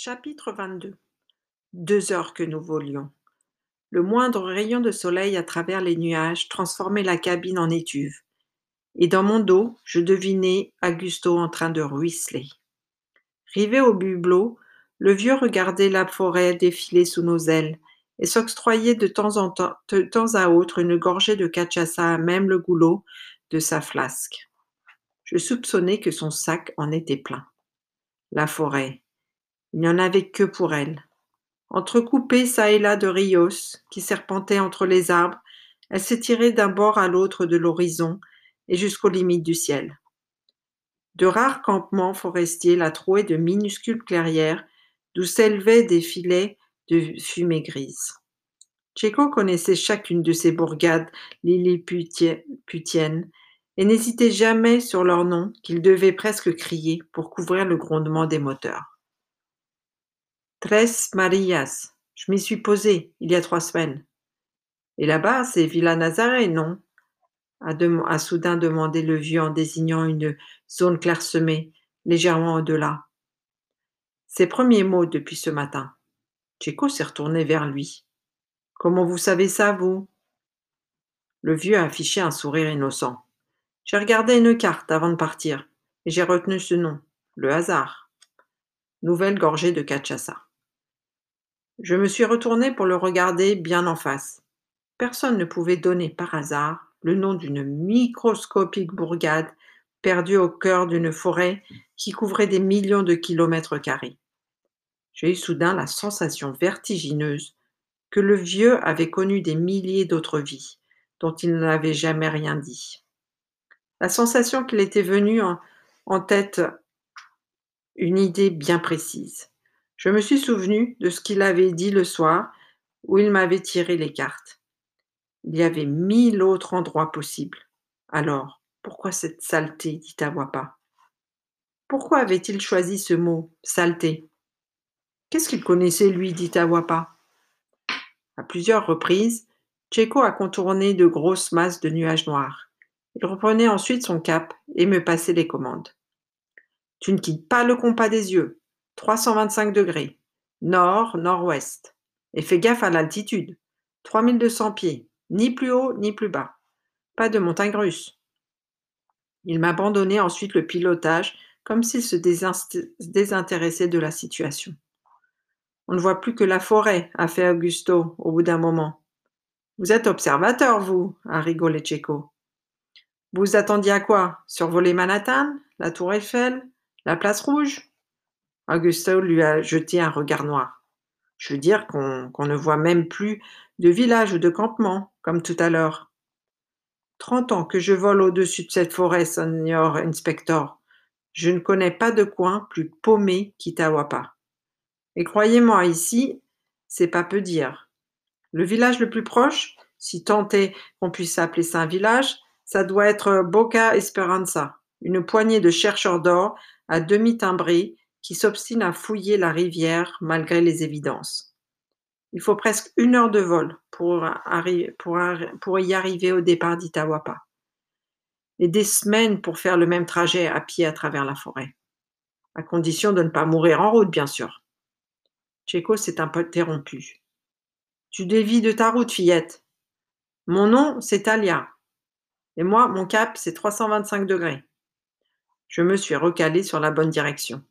Chapitre 22 Deux heures que nous volions. Le moindre rayon de soleil à travers les nuages transformait la cabine en étuve, et dans mon dos, je devinais Augusto en train de ruisseler. Rivé au bubelot, le vieux regardait la forêt défiler sous nos ailes et s'octroyait de temps en temps, de temps à autre une gorgée de cachaça à même le goulot de sa flasque. Je soupçonnais que son sac en était plein. La forêt, il n'y en avait que pour elle. Entrecoupée çà et là de rios qui serpentaient entre les arbres, elle s'étirait d'un bord à l'autre de l'horizon et jusqu'aux limites du ciel. De rares campements forestiers la trouaient de minuscules clairières d'où s'élevaient des filets de fumée grise. Tchéco connaissait chacune de ces bourgades lilliputiennes et n'hésitait jamais sur leur nom qu'il devait presque crier pour couvrir le grondement des moteurs. Tres Marías. Je m'y suis posé, il y a trois semaines. Et là-bas, c'est Villa Nazaré, non? A, soudain demandé le vieux en désignant une zone clairsemée, légèrement au-delà. Ses premiers mots depuis ce matin. Chico s'est retourné vers lui. Comment vous savez ça, vous? Le vieux a affiché un sourire innocent. J'ai regardé une carte avant de partir, et j'ai retenu ce nom, le hasard. Nouvelle gorgée de cachaça. Je me suis retourné pour le regarder bien en face. Personne ne pouvait donner par hasard le nom d'une microscopique bourgade perdue au cœur d'une forêt qui couvrait des millions de kilomètres carrés. J'ai eu soudain la sensation vertigineuse que le vieux avait connu des milliers d'autres vies, dont il n'avait jamais rien dit. La sensation qu'il était venu en, en tête une idée bien précise. Je me suis souvenu de ce qu'il avait dit le soir où il m'avait tiré les cartes. Il y avait mille autres endroits possibles. Alors, pourquoi cette saleté dit à. Pourquoi avait-il choisi ce mot, saleté? Qu'est-ce qu'il connaissait, lui, dit à. À plusieurs reprises, Tchéco a contourné de grosses masses de nuages noirs. Il reprenait ensuite son cap et me passait les commandes. Tu ne quittes pas le compas des yeux. 325 degrés, nord, nord-ouest. Et fais gaffe à l'altitude. 3200 pieds, ni plus haut ni plus bas. Pas de montagne russe. Il m'abandonnait ensuite le pilotage comme s'il se désintéressait de la situation. On ne voit plus que la forêt, a fait Augusto au bout d'un moment. Vous êtes observateur, vous, a rigolé Tchéco. Vous attendiez à quoi? Survoler Manhattan La Tour Eiffel La Place Rouge? Augusto lui a jeté un regard noir. Je veux dire qu'on ne voit même plus de village ou de campement, comme tout à l'heure. Trente ans que je vole au-dessus de cette forêt, Senior Inspector. Je ne connais pas de coin plus paumé qu'Itawapa. Et croyez-moi, ici, c'est pas peu dire. Le village le plus proche, si tant est qu'on puisse appeler ça un village, ça doit être Boca Esperanza, une poignée de chercheurs d'or à demi timbrés qui s'obstine à fouiller la rivière malgré les évidences. Il faut presque une heure de vol pour, y arriver au départ d'Itawapa, et des semaines pour faire le même trajet à pied à travers la forêt, à condition de ne pas mourir en route, bien sûr. Tchéco s'est interrompu. Tu dévis de ta route, fillette. Mon nom, c'est Talia. Et moi, mon cap, c'est 325 degrés. Je me suis recalé sur la bonne direction.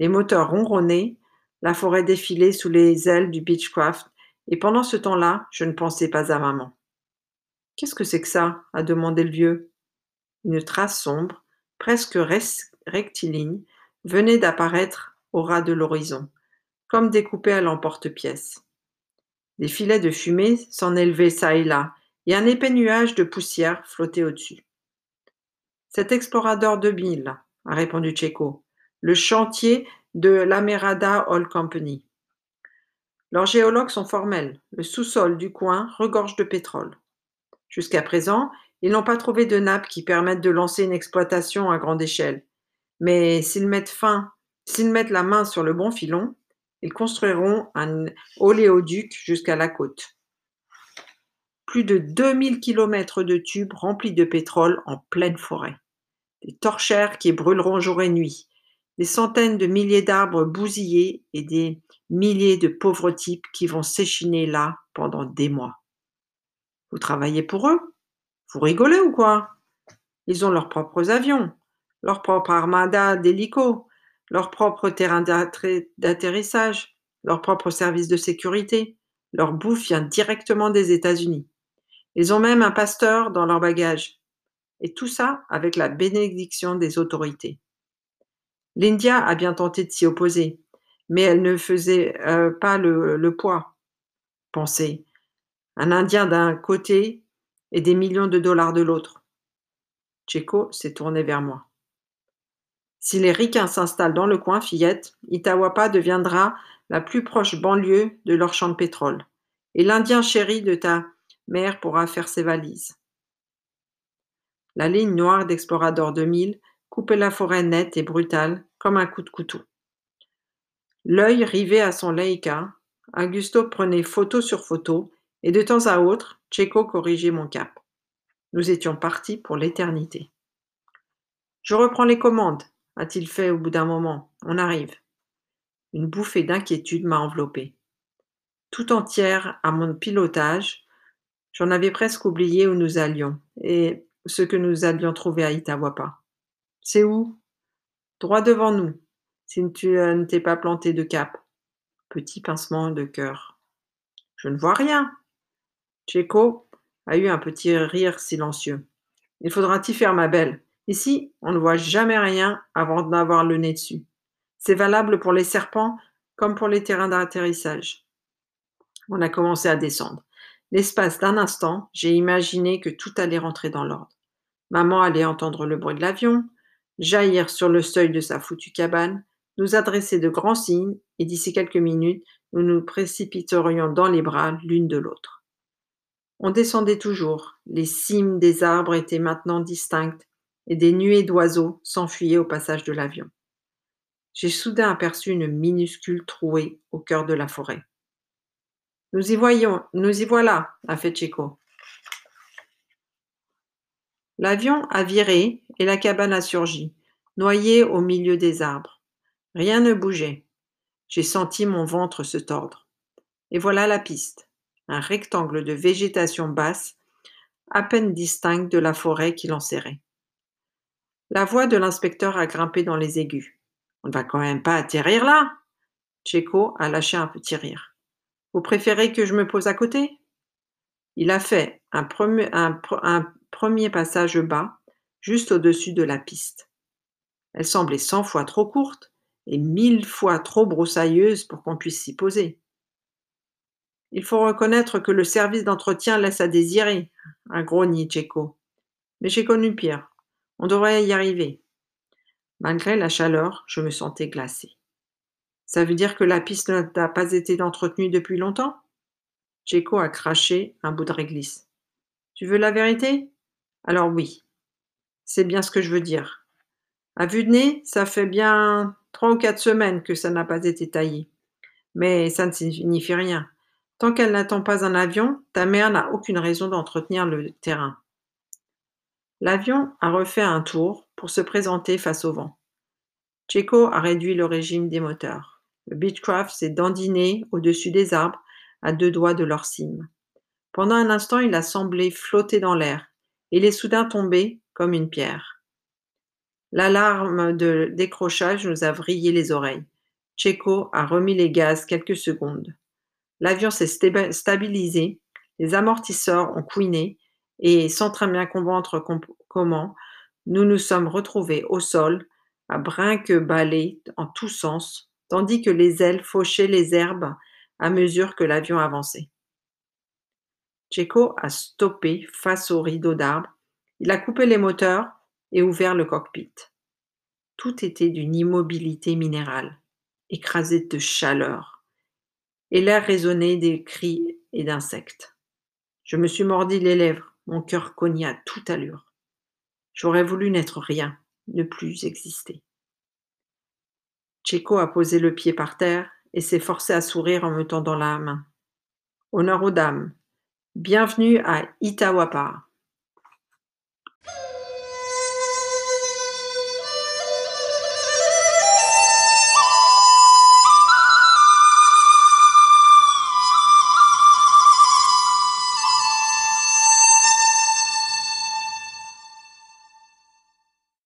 Les moteurs ronronnaient, la forêt défilait sous les ailes du Beechcraft, et pendant ce temps-là, je ne pensais pas à maman. Qu'est-ce que c'est que ça? a demandé le vieux. Une trace sombre, presque rectiligne, venait d'apparaître au ras de l'horizon, comme découpée à l'emporte-pièce. Des filets de fumée s'en élevaient çà et là, et un épais nuage de poussière flottait au-dessus. Cet explorateur de mille, a répondu le chantier de l'Amerada Oil Company. Leurs géologues sont formels. Le sous-sol du coin regorge de pétrole. Jusqu'à présent, ils n'ont pas trouvé de nappe qui permette de lancer une exploitation à grande échelle. Mais s'ils mettent fin, s'ils mettent la main sur le bon filon, ils construiront un oléoduc jusqu'à la côte. Plus de 2000 kilomètres de tubes remplis de pétrole en pleine forêt. Des torchères qui brûleront jour et nuit, des centaines de milliers d'arbres bousillés et des milliers de pauvres types qui vont s'échiner là pendant des mois. Vous travaillez pour eux? Vous rigolez ou quoi? Ils ont leurs propres avions, leur propre armada d'hélicos, leur propre terrain d'atterrissage, leur propre service de sécurité. Leur bouffe vient directement des États-Unis. Ils ont même un pasteur dans leur bagage. Et tout ça avec la bénédiction des autorités. L'India a bien tenté de s'y opposer, mais elle ne faisait euh, pas le, poids. Pensez, un Indien d'un côté et des millions de dollars de l'autre. Tchéco s'est tourné vers moi. Si les ricains s'installent dans le coin, fillette, Itawapa deviendra la plus proche banlieue de leur champ de pétrole. Et l'Indien chéri de ta mère pourra faire ses valises. La ligne noire d'Explorador 2000 coupait la forêt nette et brutale comme un coup de couteau. L'œil rivé à son Leica, Augusto prenait photo sur photo et de temps à autre, Checo corrigeait mon cap. Nous étions partis pour l'éternité. Je reprends les commandes, a-t-il fait au bout d'un moment. On arrive. Une bouffée d'inquiétude m'a enveloppé. Tout entière à mon pilotage, j'en avais presque oublié où nous allions et ce que nous allions trouver à Itawapa. C'est où? Droit devant nous, si tu euh, ne t'es pas planté de cap. Petit pincement de cœur. Je ne vois rien. Checo a eu un petit rire silencieux. Il faudra t'y faire, ma belle. Ici, on ne voit jamais rien avant d'avoir le nez dessus. C'est valable pour les serpents comme pour les terrains d'atterrissage. On a commencé à descendre. L'espace d'un instant, j'ai imaginé que tout allait rentrer dans l'ordre. Maman allait entendre le bruit de l'avion, jaillir sur le seuil de sa foutue cabane, nous adresser de grands signes, et d'ici quelques minutes, nous nous précipiterions dans les bras l'une de l'autre. On descendait toujours, les cimes des arbres étaient maintenant distinctes, et des nuées d'oiseaux s'enfuyaient au passage de l'avion. J'ai soudain aperçu une minuscule trouée au cœur de la forêt. Nous y voyons, nous y voilà, a fait Chico. L'avion a viré et la cabane a surgi, noyée au milieu des arbres. Rien ne bougeait. J'ai senti mon ventre se tordre. Et voilà la piste, un rectangle de végétation basse, à peine distinct de la forêt qui l'enserrait. La voix de l'inspecteur a grimpé dans les aigus. On ne va quand même pas atterrir là. Checo a lâché un petit rire. Vous préférez que je me pose à côté? Il a fait un premier, un, premier passage bas, juste au-dessus de la piste. Elle semblait cent fois trop courte et mille fois trop broussailleuse pour qu'on puisse s'y poser. Il faut reconnaître que le service d'entretien laisse à désirer, un gros nid Tchéco. Mais j'ai connu pire. On devrait y arriver. Malgré la chaleur, je me sentais glacée. Ça veut dire que la piste n'a pas été entretenue depuis longtemps? Tchéco a craché un bout de réglisse. Tu veux la vérité? Alors oui, c'est bien ce que je veux dire. À vue de nez, ça fait bien trois ou quatre semaines que ça n'a pas été taillé. Mais ça ne signifie rien. Tant qu'elle n'attend pas un avion, ta mère n'a aucune raison d'entretenir le terrain. L'avion a refait un tour pour se présenter face au vent. Checo a réduit le régime des moteurs. Le Beechcraft s'est dandiné au-dessus des arbres à deux doigts de leur cime. Pendant un instant, il a semblé flotter dans l'air, il est soudain tombé comme une pierre. L'alarme de décrochage nous a vrillé les oreilles. Checo a remis les gaz quelques secondes. L'avion s'est stabilisé, les amortisseurs ont couiné et, sans très bien comprendre comment, nous nous sommes retrouvés au sol, à brinque-ballets en tous sens, tandis que les ailes fauchaient les herbes à mesure que l'avion avançait. Checo a stoppé face au rideau d'arbres. Il a coupé les moteurs et ouvert le cockpit. Tout était d'une immobilité minérale, écrasé de chaleur, et l'air résonnait des cris et d'insectes. Je me suis mordi les lèvres, mon cœur cognait à toute allure. J'aurais voulu n'être rien, ne plus exister. Checo a posé le pied par terre et s'est forcé à sourire en me tendant la main. Honneur aux dames, Bienvenue à Itawapa.